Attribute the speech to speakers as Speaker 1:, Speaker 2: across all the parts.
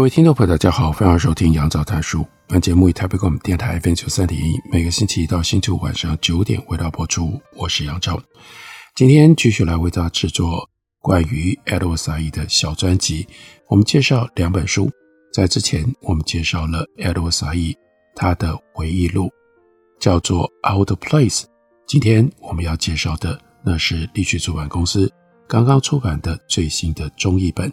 Speaker 1: 各位听众朋友，大家好，欢迎收听杨照谈书。本节目以台北广播电台 FM 九三点一，每个星期一到星期五晚上九点为大家播出。我是杨照，今天继续来为大家制作关于 Edward Said 的小专辑。我们介绍两本书，在之前我们介绍了 Edward Said 他的回忆录，叫做《Out of Place》。今天我们要介绍的，那是立旭出版公司刚刚出版的最新的中译本。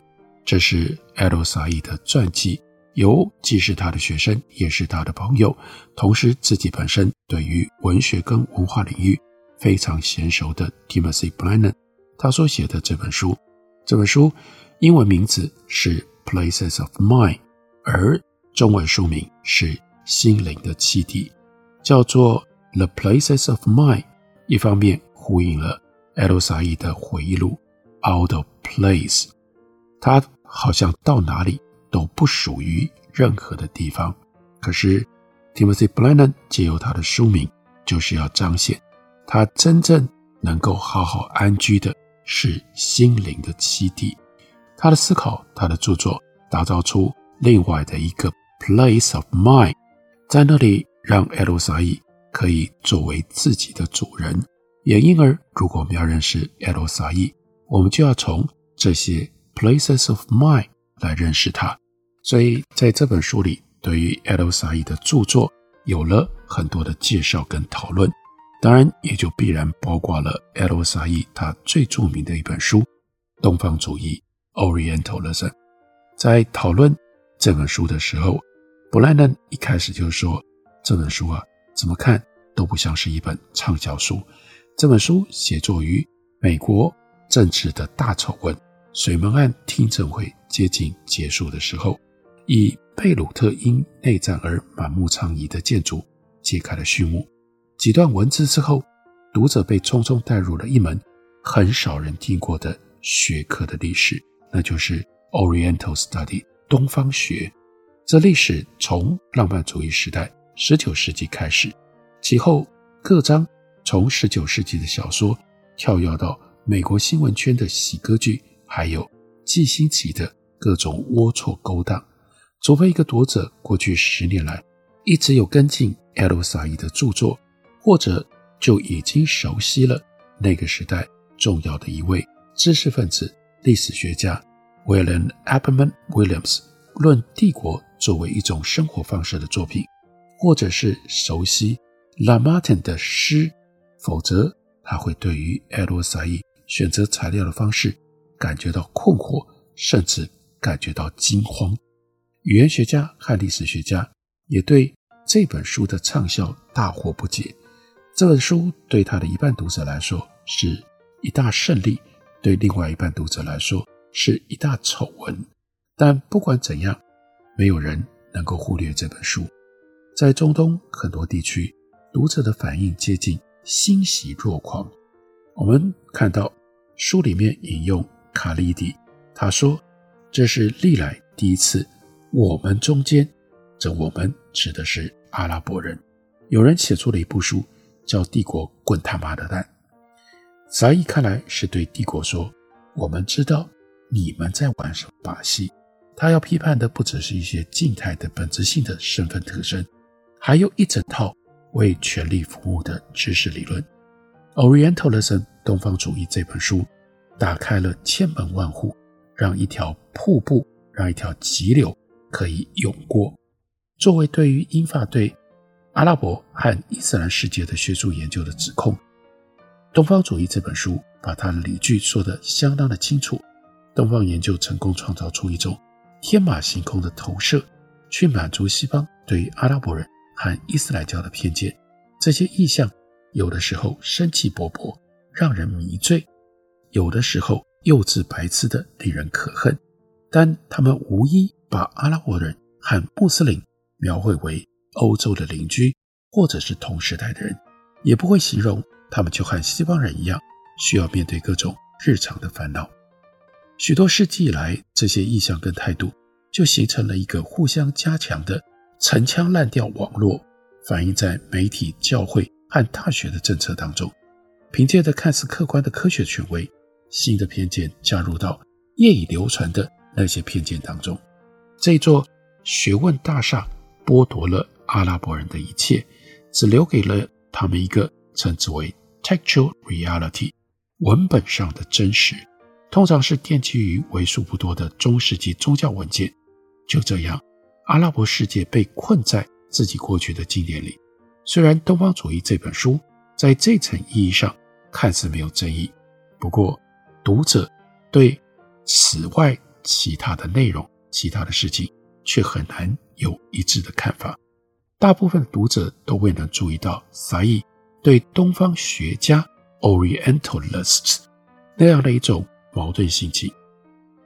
Speaker 1: 这是 Edward Said 的传记，由既是他的学生，也是他的朋友，同时自己本身对于文学跟文化领域非常娴熟的 Timothy Brennan 他所写的这本书。这本书英文名字是 Places of Mind，而中文书名是心灵的栖地，叫做 The Places of Mind。一方面呼应了 Edward Said 的回忆录 Out of Place，他。好像到哪里都不属于任何的地方。可是，Timothy Brennan 借由他的书名，就是要彰显他真正能够好好安居的是心灵的栖地。他的思考，他的著作，打造出另外的一个 place of mind，在那里让 l s i 可以作为自己的主人。也因而，如果我们要认识 l s i 我们就要从这些。Places of Mind 来认识他，所以在这本书里，对于 Edward Said 的著作有了很多的介绍跟讨论，当然也就必然包括了 Edward Said 他最著名的一本书《东方主义》（Orientalism）。在讨论这本书的时候，布莱恩一开始就说：“这本书啊，怎么看都不像是一本畅销书。这本书写作于美国政治的大丑闻。”水门案听证会接近结束的时候，以贝鲁特因内战而满目疮痍的建筑揭开了序幕。几段文字之后，读者被匆匆带入了一门很少人听过的学科的历史，那就是 Oriental Study 东方学。这历史从浪漫主义时代19世纪开始，其后各章从19世纪的小说跳跃到美国新闻圈的喜歌剧。还有既新奇的各种龌龊勾当，除非一个读者过去十年来一直有跟进 Edward Said 的著作，或者就已经熟悉了那个时代重要的一位知识分子、历史学家 William Appleman Williams 论帝国作为一种生活方式的作品，或者是熟悉 Lamartine 的诗，否则他会对于 Edward Said 选择材料的方式。感觉到困惑，甚至感觉到惊慌。语言学家和历史学家也对这本书的畅销大惑不解。这本书对他的一半读者来说是一大胜利，对另外一半读者来说是一大丑闻。但不管怎样，没有人能够忽略这本书。在中东很多地区，读者的反应接近欣喜若狂。我们看到书里面引用。卡利迪，他说：“这是历来第一次，我们中间，这我们指的是阿拉伯人，有人写出了一部书，叫《帝国滚他妈的蛋》。撒义看来是对帝国说：我们知道你们在玩什么把戏。他要批判的不只是一些静态的本质性的身份特征，还有一整套为权力服务的知识理论。Orientalism 东方主义这本书。”打开了千门万户，让一条瀑布，让一条急流可以涌过。作为对于英法对阿拉伯和伊斯兰世界的学术研究的指控，《东方主义》这本书把它的理据说得相当的清楚。东方研究成功创造出一种天马行空的投射，去满足西方对于阿拉伯人和伊斯兰教的偏见。这些意象有的时候生气勃勃，让人迷醉。有的时候幼稚白痴的，令人可恨。但他们无一把阿拉伯人和穆斯林描绘为欧洲的邻居，或者是同时代的人，也不会形容他们就和西方人一样，需要面对各种日常的烦恼。许多世纪以来，这些意象跟态度就形成了一个互相加强的陈腔滥调网络，反映在媒体、教会和大学的政策当中。凭借着看似客观的科学权威，新的偏见加入到业已流传的那些偏见当中。这座学问大厦剥夺了阿拉伯人的一切，只留给了他们一个称之为 textual reality 文本上的真实，通常是奠基于为数不多的中世纪宗教文件。就这样，阿拉伯世界被困在自己过去的经典里。虽然《东方主义》这本书在这层意义上看似没有争议，不过读者对此外其他的内容、其他的事情却很难有一致的看法。大部分读者都未能注意到萨义对东方学家 （Orientalists） 那样的一种矛盾心情。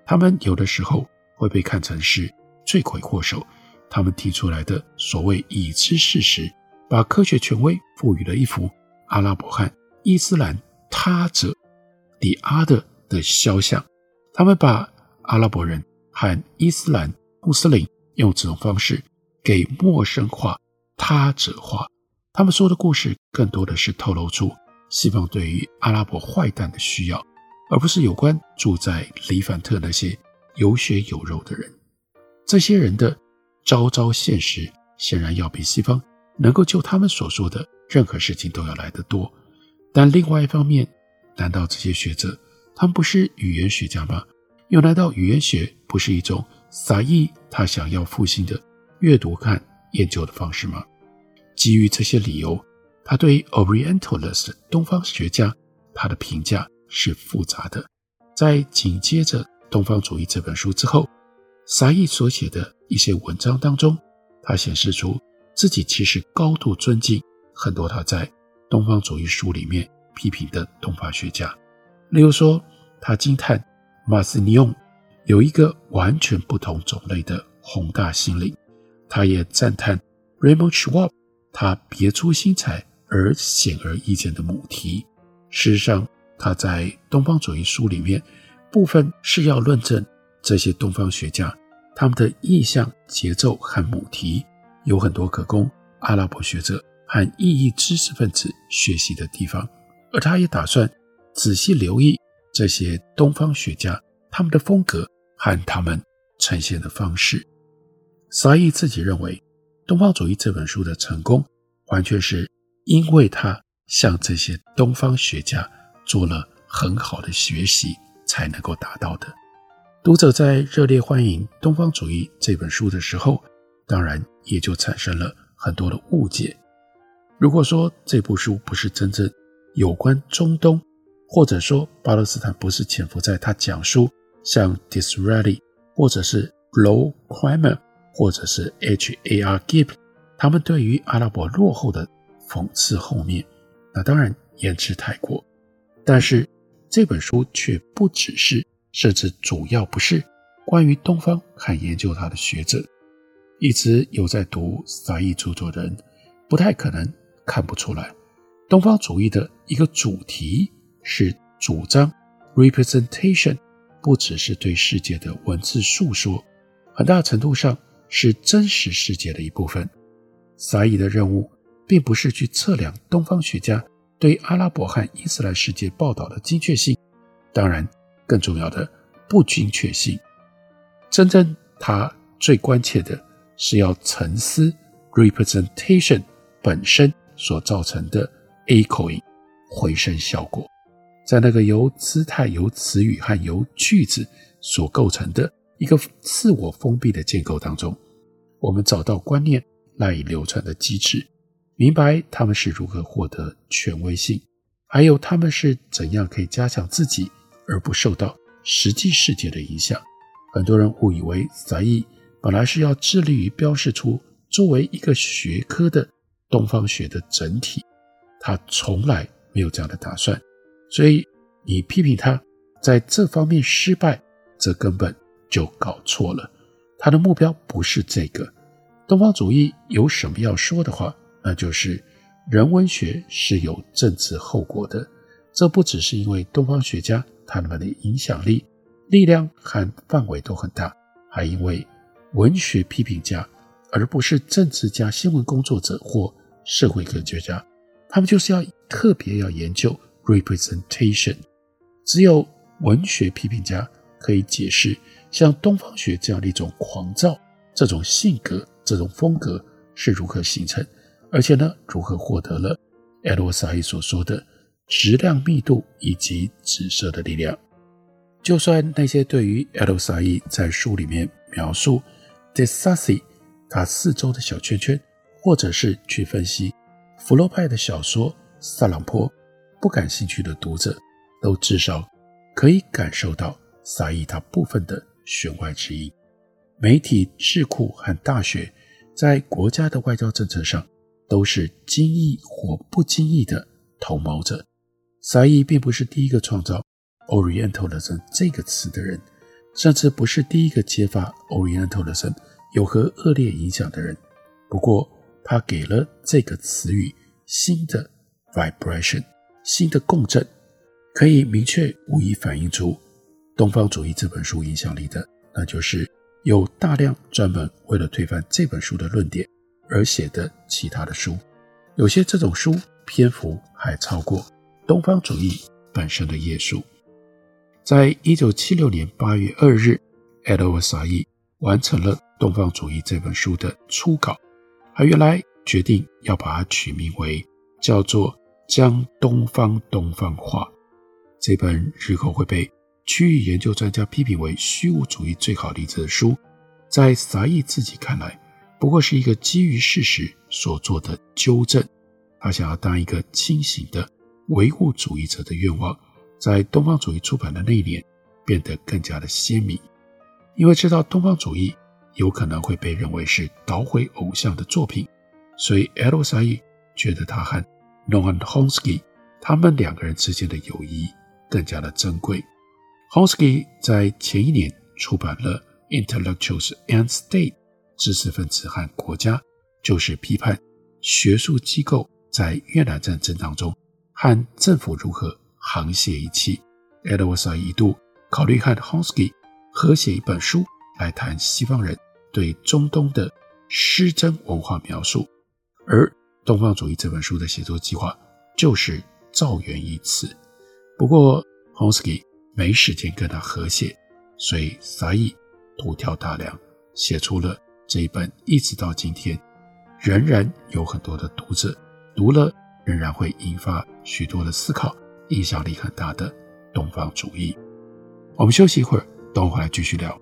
Speaker 1: 他们有的时候会被看成是罪魁祸首，他们提出来的所谓已知事实，把科学权威赋予了一幅阿拉伯汉伊斯兰他者 （the other） 的肖像。他们把阿拉伯人和伊斯兰穆斯林用这种方式给陌生化、他者化。他们说的故事更多的是透露出西方对于阿拉伯坏蛋的需要，而不是有关住在黎凡特那些有血有肉的人。这些人的昭昭现实显然要比西方能够就他们所说的任何事情都要来得多。但另外一方面，难道这些学者他们不是语言学家吗？又难道语言学不是一种萨义他想要复兴的阅读看研究的方式吗？基于这些理由，他对 Orientalist 东方学家他的评价是复杂的。在紧接着《东方主义》这本书之后。萨义所写的一些文章当中，他显示出自己其实高度尊敬很多他在东方主义书里面批评的东方学家。例如说，他惊叹马斯尼翁有一个完全不同种类的宏大心灵，他也赞叹 Raymond Schwab 他别出心裁而显而易见的母题。事实上，他在东方主义书里面部分是要论证。这些东方学家，他们的意象、节奏和母题有很多可供阿拉伯学者和意义知识分子学习的地方，而他也打算仔细留意这些东方学家他们的风格和他们呈现的方式。萨义自己认为，《东方主义》这本书的成功，完全是因为他向这些东方学家做了很好的学习才能够达到的。读者在热烈欢迎《东方主义》这本书的时候，当然也就产生了很多的误解。如果说这部书不是真正有关中东，或者说巴勒斯坦不是潜伏在他讲述像 Disraeli 或者是 Low Cramer 或者是 H.A.R. Gibb 他们对于阿拉伯落后的讽刺后面，那当然言之太过。但是这本书却不只是。甚至主要不是关于东方和研究他的学者，一直有在读萨义著作的人，不太可能看不出来。东方主义的一个主题是主张 representation，不只是对世界的文字述说，很大程度上是真实世界的一部分。萨义的任务并不是去测量东方学家对阿拉伯和伊斯兰世界报道的精确性，当然。更重要的不精确性，真正他最关切的是要沉思 representation 本身所造成的 echoing 回声效果，在那个由姿态、由词语和由句子所构成的一个自我封闭的建构当中，我们找到观念赖以流传的机制，明白他们是如何获得权威性，还有他们是怎样可以加强自己。而不受到实际世界的影响。很多人误以为萨义本来是要致力于标示出作为一个学科的东方学的整体，他从来没有这样的打算。所以你批评他，在这方面失败，这根本就搞错了。他的目标不是这个。东方主义有什么要说的话，那就是人文学是有政治后果的。这不只是因为东方学家他们的影响力、力量和范围都很大，还因为文学批评家，而不是政治家、新闻工作者或社会科学家，他们就是要特别要研究 representation。只有文学批评家可以解释像东方学这样的一种狂躁、这种性格、这种风格是如何形成，而且呢，如何获得了埃德沃沙伊所说的质量密度以及紫色的力量。就算那些对于埃德沃沙伊在书里面描述 d e s a s i 他四周的小圈圈，或者是去分析福楼派的小说《萨朗坡》，不感兴趣的读者，都至少可以感受到沙伊他部分的弦外之音。媒体、智库和大学在国家的外交政策上都是经意或不经意的同谋者。沙伊并不是第一个创造 Orientalism 这个词的人，甚至不是第一个揭发 Orientalism。有何恶劣影响的人，不过他给了这个词语新的 vibration，新的共振，可以明确无疑反映出东方主义这本书影响力的，那就是有大量专门为了推翻这本书的论点而写的其他的书，有些这种书篇幅还超过东方主义本身的页数。在一九七六年八月二日，埃德沃沙伊完成了。《东方主义》这本书的初稿，他原来决定要把它取名为叫做《将东方东方化》。这本日后会被区域研究专家批评为虚无主义最好例子的书，在沙伊自己看来，不过是一个基于事实所做的纠正。他想要当一个清醒的唯物主义者的愿望，在东方主义出版的那一年变得更加的鲜明，因为知道东方主义。有可能会被认为是捣毁偶像的作品，所以埃德沃沙伊觉得他和 Noam Chomsky 他们两个人之间的友谊更加的珍贵。h o n s k y 在前一年出版了《Intellectuals and State》知识分子和国家，就是批判学术机构在越南战争当中和政府如何沆瀣一气。埃德沃沙伊一度考虑和 h o n s k y 合写一本书。来谈西方人对中东的失真文化描述，而《东方主义》这本书的写作计划就是造源于此。不过，Chomsky 没时间跟他和解，所以沙伊独挑大梁，写出了这一本，一直到今天仍然有很多的读者读了，仍然会引发许多的思考，影响力很大的《东方主义》。我们休息一会儿，等会儿继续聊。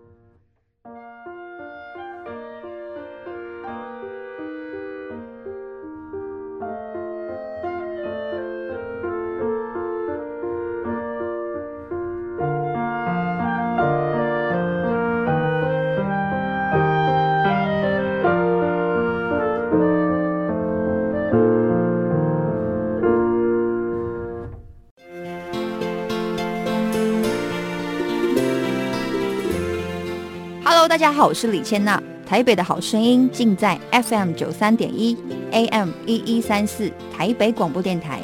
Speaker 2: 大家好，我是李千娜。台北的好声音尽在 FM 九三点一，AM 一一三四，台北广播电台。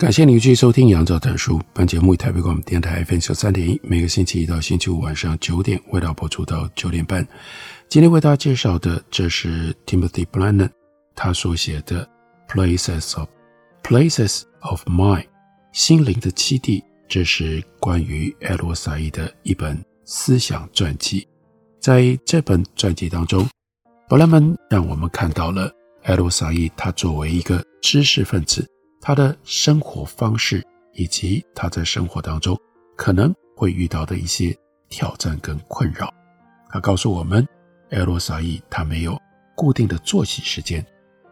Speaker 2: 感谢您继续收听《杨照谈书》。本节目以台北广播电台 FM 九三点一，每个星期一到星期五晚上九点为大家播出到九点半。今天为大家介绍的，这是 Timothy Blanton 他所写的《Places of Places of Mind》心灵的栖地。这是关于艾罗萨伊的一本思想传记。在这本传记当中，布莱门让我们看到了
Speaker 1: 艾罗萨伊他作为一个知识分子，他的生活方式以及他在生活当中可能会遇到的一些挑战跟困扰。他告诉我们，艾洛萨伊他没有固定的作息时间，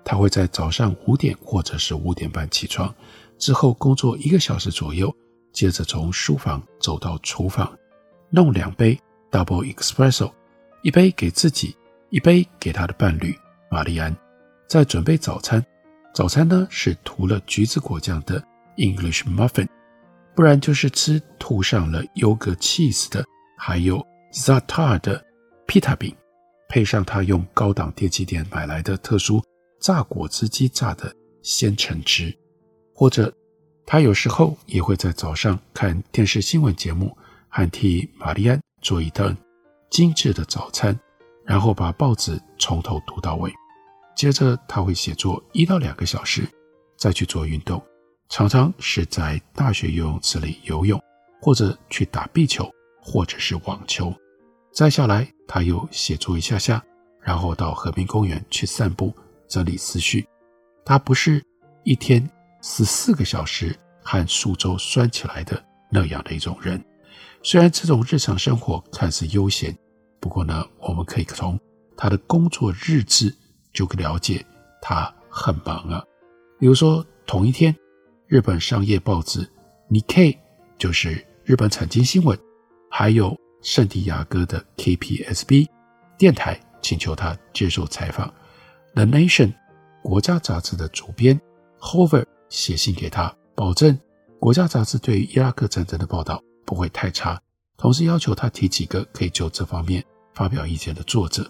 Speaker 1: 他会在早上五点或者是五点半起床，之后工作一个小时左右，接着从书房走到厨房，弄两杯 Double Espresso，一杯给自己，一杯给他的伴侣玛丽安。在准备早餐，早餐呢是涂了橘子果酱的 English muffin，不然就是吃涂上了优格 cheese 的，还有 zatar 的 pita 饼，配上他用高档电器店买来的特殊榨果汁机榨的鲜橙汁，或者他有时候也会在早上看电视新闻节目，还替玛丽安做一顿精致的早餐，然后把报纸从头读到尾。接着他会写作一到两个小时，再去做运动，常常是在大学游泳池里游泳，或者去打壁球，或者是网球。再下来他又写作一下下，然后到和平公园去散步，整理思绪。他不是一天十四个小时和数周拴起来的那样的一种人。虽然这种日常生活看似悠闲，不过呢，我们可以从他的工作日志。就可了解他很忙啊。比如说，同一天，日本商业报纸《Nikkei》就是日本产经新闻，还有圣地亚哥的 KPSB 电台请求他接受采访，《The Nation》国家杂志的主编 Hover 写信给他，保证国家杂志对于伊拉克战争的报道不会太差，同时要求他提几个可以就这方面发表意见的作者。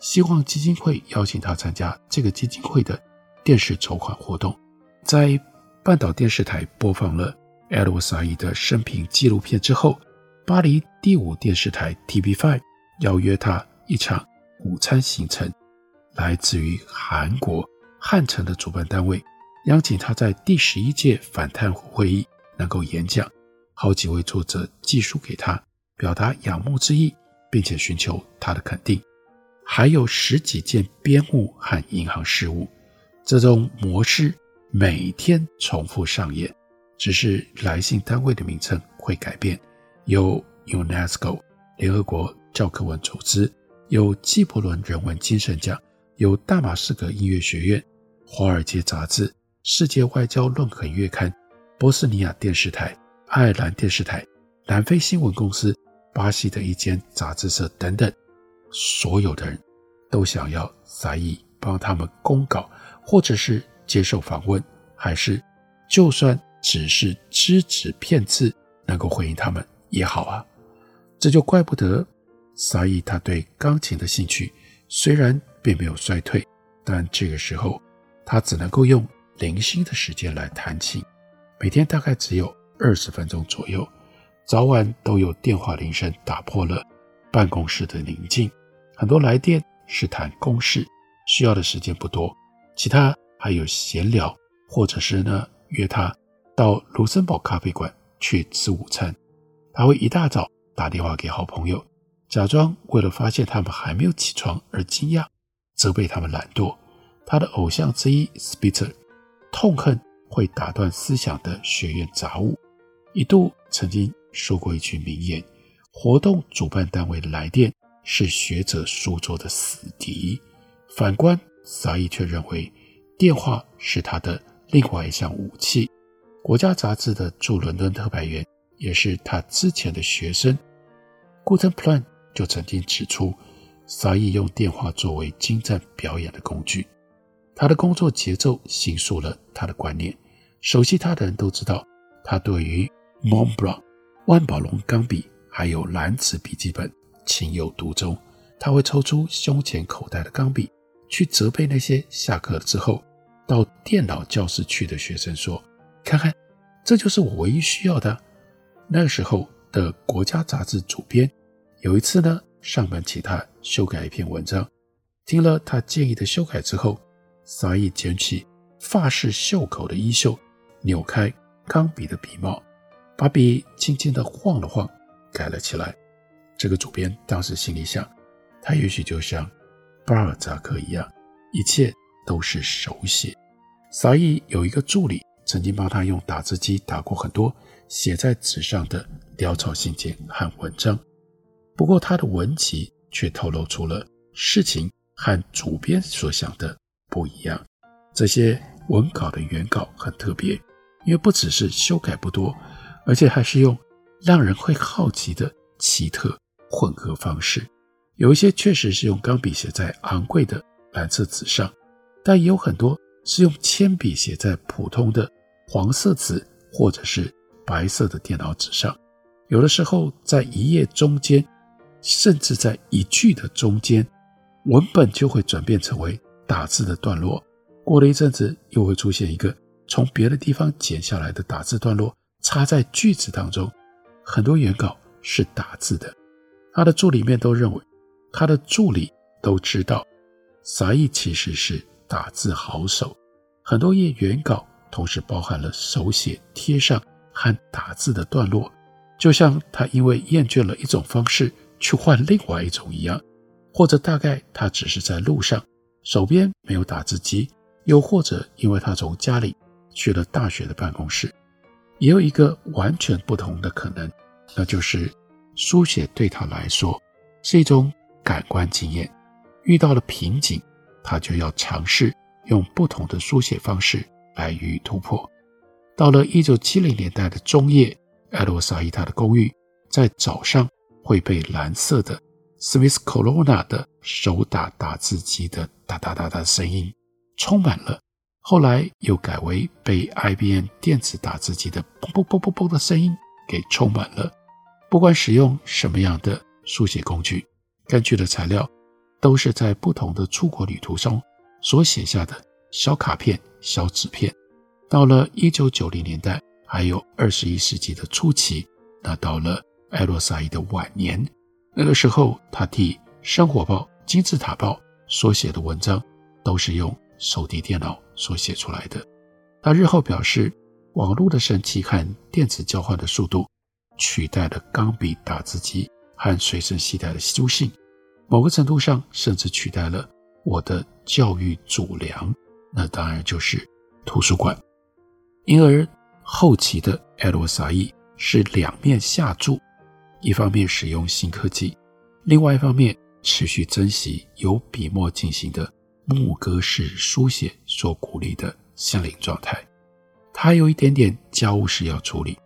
Speaker 1: 希望基金会邀请他参加这个基金会的电视筹款活动。在半岛电视台播放了艾洛萨伊的生平纪录片之后，巴黎第五电视台 TV5 邀约他一场午餐行程，来自于韩国汉城的主办单位邀请他在第十一届反贪腐会议能够演讲，好几位作者寄书给他，表达仰慕之意，并且寻求他的肯定。还有十几件编务和银行事务，这种模式每天重复上演，只是来信单位的名称会改变，有 UNESCO 联合国教科文组织，有纪伯伦人文精神奖，有大马士革音乐学院，华尔街杂志，世界外交论衡月刊，波斯尼亚电视台，爱尔兰电视台，南非新闻公司，巴西的一间杂志社等等。所有的人都想要萨义帮他们公稿，或者是接受访问，还是就算只是只字片字能够回应他们也好啊。这就怪不得萨义他对钢琴的兴趣虽然并没有衰退，但这个时候他只能够用零星的时间来弹琴，每天大概只有二十分钟左右，早晚都有电话铃声打破了办公室的宁静。很多来电是谈公事，需要的时间不多；其他还有闲聊，或者是呢约他到卢森堡咖啡馆去吃午餐。他会一大早打电话给好朋友，假装为了发现他们还没有起床而惊讶，责备他们懒惰。他的偶像之一 Spitzer 痛恨会打断思想的学院杂务，一度曾经说过一句名言：活动主办单位的来电。是学者书桌的死敌。反观萨义却认为，电话是他的另外一项武器。国家杂志的驻伦敦特派员，也是他之前的学生。Guten Plan 就曾经指出，萨义用电话作为精湛表演的工具。他的工作节奏形塑了他的观念。熟悉他的人都知道，他对于 Monblanc 万宝龙钢笔还有蓝纸笔记本。情有独钟，他会抽出胸前口袋的钢笔，去责备那些下课之后到电脑教室去的学生，说：“看看，这就是我唯一需要的。”那时候的国家杂志主编有一次呢，上门请他修改一篇文章，听了他建议的修改之后，沙溢卷起发式袖口的衣袖，扭开钢笔的笔帽，把笔轻轻地晃了晃，改了起来。这个主编当时心里想，他也许就像巴尔扎克一样，一切都是手写。沙溢有一个助理，曾经帮他用打字机打过很多写在纸上的潦草信件和文章。不过他的文集却透露出了事情和主编所想的不一样。这些文稿的原稿很特别，因为不只是修改不多，而且还是用让人会好奇的奇特混合方式。有一些确实是用钢笔写在昂贵的蓝色纸上，但也有很多是用铅笔写在普通的黄色纸或者是白色的电脑纸上。有的时候，在一页中间，甚至在一句的中间，文本就会转变成为打字的段落。过了一阵子，又会出现一个从别的地方剪下来的打字段落，插在句子当中。很多原稿是打字的，他的助理面都认为。他的助理都知道，沙溢其实是打字好手。很多页原稿同时包含了手写、贴上和打字的段落，就像他因为厌倦了一种方式去换另外一种一样，或者大概他只是在路上，手边没有打字机，又或者因为他从家里去了大学的办公室。也有一个完全不同的可能，那就是书写对他来说是一种。感官经验遇到了瓶颈，他就要尝试用不同的书写方式来予以突破。到了一九七零年代的中叶，艾洛萨伊他的公寓在早上会被蓝色的 Smith Corona 的手打打字机的哒哒哒哒的声音充满了，后来又改为被 IBM 电子打字机的砰砰砰砰砰的声音给充满了。不管使用什么样的书写工具。根据的材料都是在不同的出国旅途中所写下的小卡片、小纸片。到了一九九零年代，还有二十一世纪的初期，那到了艾洛沙伊的晚年，那个时候他替《生活报》《金字塔报》所写的文章都是用手提电脑所写出来的。他日后表示，网络的神奇和电子交换的速度取代了钢笔打字机和随身携带的书信。某个程度上，甚至取代了我的教育主粮，那当然就是图书馆。因而，后期的爱洛沙伊是两面下注：一方面使用新科技，另外一方面持续珍惜由笔墨进行的牧歌式书写所鼓励的心灵状态。他还有一点点家务事要处理，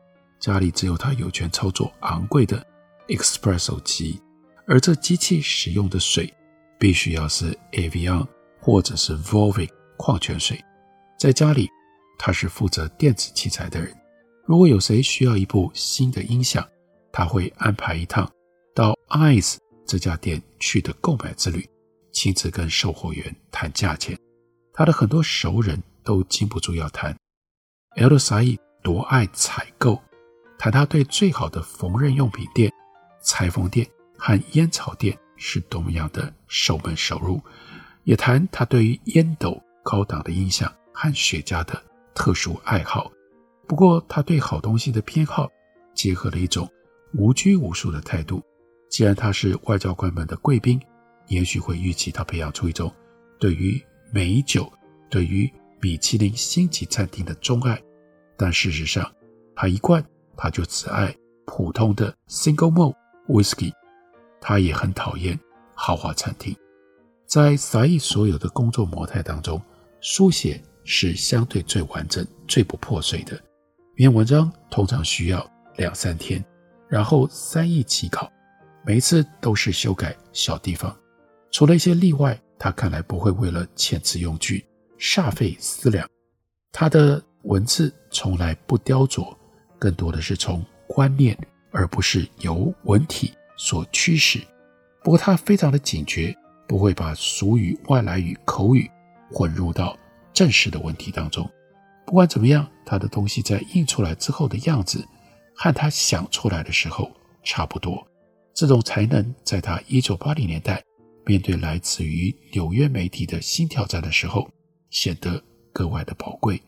Speaker 1: 家里只有他有权操作昂贵的 Espresso 机。而这机器使用的水必须要是 Avion 或者是 Volvic 矿泉水。在家里，他是负责电子器材的人。如果有谁需要一部新的音响，他会安排一趟到 Ives 这家店去的购买之旅，亲自跟售货员谈价钱。他的很多熟人都禁不住要谈。爱洛沙伊多爱采购，谈他对最好的缝纫用品店、裁缝店。和烟草店是多么样的熟门熟路，也谈他对于烟斗、高档的音响和雪茄的特殊爱好。不过，他对好东西的偏好结合了一种无拘无束的态度。既然他是外交官们的贵宾，也许会预期他培养出一种对于美酒、对于米其林星级餐厅的钟爱。但事实上，他一贯他就只爱普通的 Single Malt Whisky。他也很讨厌豪华餐厅。在沙溢所有的工作模态当中，书写是相对最完整、最不破碎的。一篇文章通常需要两三天，然后三易其稿，每一次都是修改小地方。除了一些例外，他看来不会为了遣词用句煞费思量。他的文字从来不雕琢，更多的是从观念，而不是由文体。所驱使，不过他非常的警觉，不会把俗语、外来语、口语混入到正式的文体当中。不管怎么样，他的东西在印出来之后的样子，和他想出来的时候差不多。这种才能，在他一九八零年代面对来自于纽约媒体的新挑战的时候，显得格外的宝贵。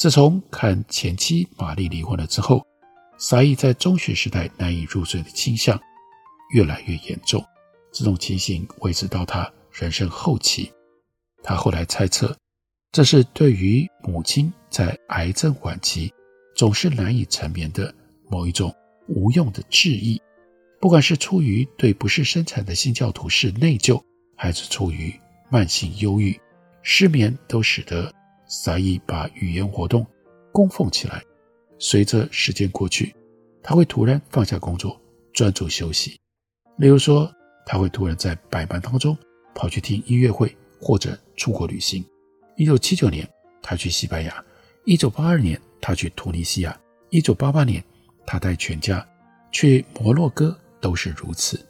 Speaker 1: 自从看前妻玛丽离婚了之后，沙溢在中学时代难以入睡的倾向，越来越严重，这种情形维持到他人生后期。他后来猜测，这是对于母亲在癌症晚期总是难以成眠的某一种无用的质疑。不管是出于对不是生产的新教徒是内疚，还是出于慢性忧郁，失眠都使得萨伊把语言活动供奉起来。随着时间过去，他会突然放下工作，专注休息。例如说，他会突然在百忙当中跑去听音乐会，或者出国旅行。一九七九年，他去西班牙；一九八二年，他去突尼西亚；一九八八年，他带全家去摩洛哥。都是如此。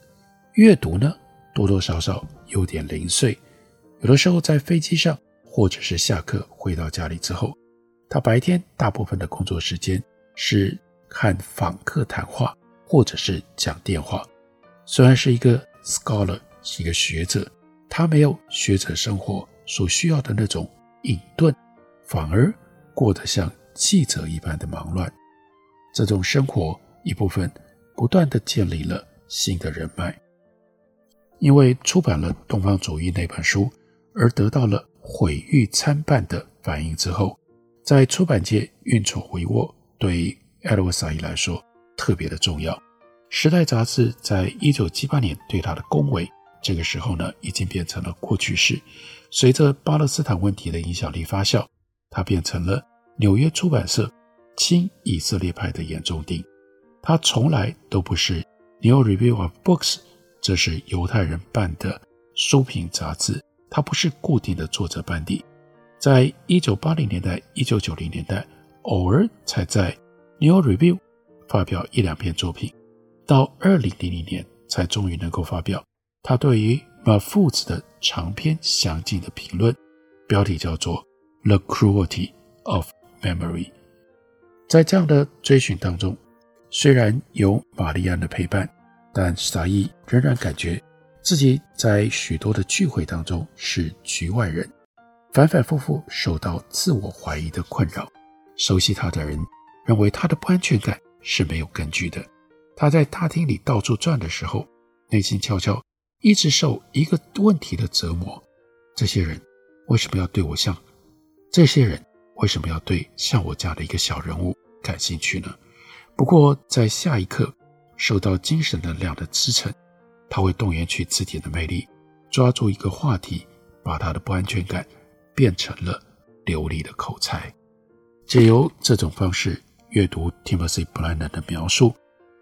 Speaker 1: 阅读呢，多多少少有点零碎。有的时候在飞机上，或者是下课回到家里之后，他白天大部分的工作时间是看访客谈话，或者是讲电话。虽然是一个 scholar，是一个学者，他没有学者生活所需要的那种隐遁，反而过得像记者一般的忙乱。这种生活一部分。不断地建立了新的人脉，因为出版了《东方主义》那本书而得到了毁誉参半的反应之后，在出版界运筹帷幄，对埃德温·萨伊来说特别的重要。《时代》杂志在一九七八年对他的恭维，这个时候呢，已经变成了过去式。随着巴勒斯坦问题的影响力发酵，他变成了纽约出版社亲以色列派的眼中钉。他从来都不是《New Review of Books》，这是犹太人办的书评杂志。他不是固定的作者班底，在一九八零年代、一九九零年代，偶尔才在《New Review》发表一两篇作品，到二零零零年才终于能够发表他对于 Mahfouz 的长篇详尽的评论，标题叫做《The Cruelty of Memory》。在这样的追寻当中。虽然有玛丽安的陪伴，但萨伊仍然感觉自己在许多的聚会当中是局外人，反反复复受到自我怀疑的困扰。熟悉他的人认为他的不安全感是没有根据的。他在大厅里到处转的时候，内心悄悄一直受一个问题的折磨：这些人为什么要对我像？这些人为什么要对像我这样的一个小人物感兴趣呢？不过，在下一刻，受到精神能量的支撑，他会动员去词典的魅力，抓住一个话题，把他的不安全感变成了流利的口才。借由这种方式阅读 Timothy Brennan 的描述，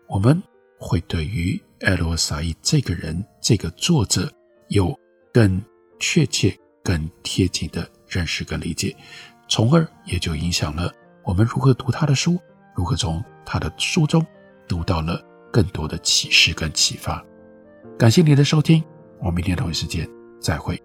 Speaker 1: 我们会对于艾罗萨伊这个人、这个作者有更确切、更贴近的认识跟理解，从而也就影响了我们如何读他的书。如何从他的书中读到了更多的启示跟启发？感谢您的收听，我们明天同一时间再会。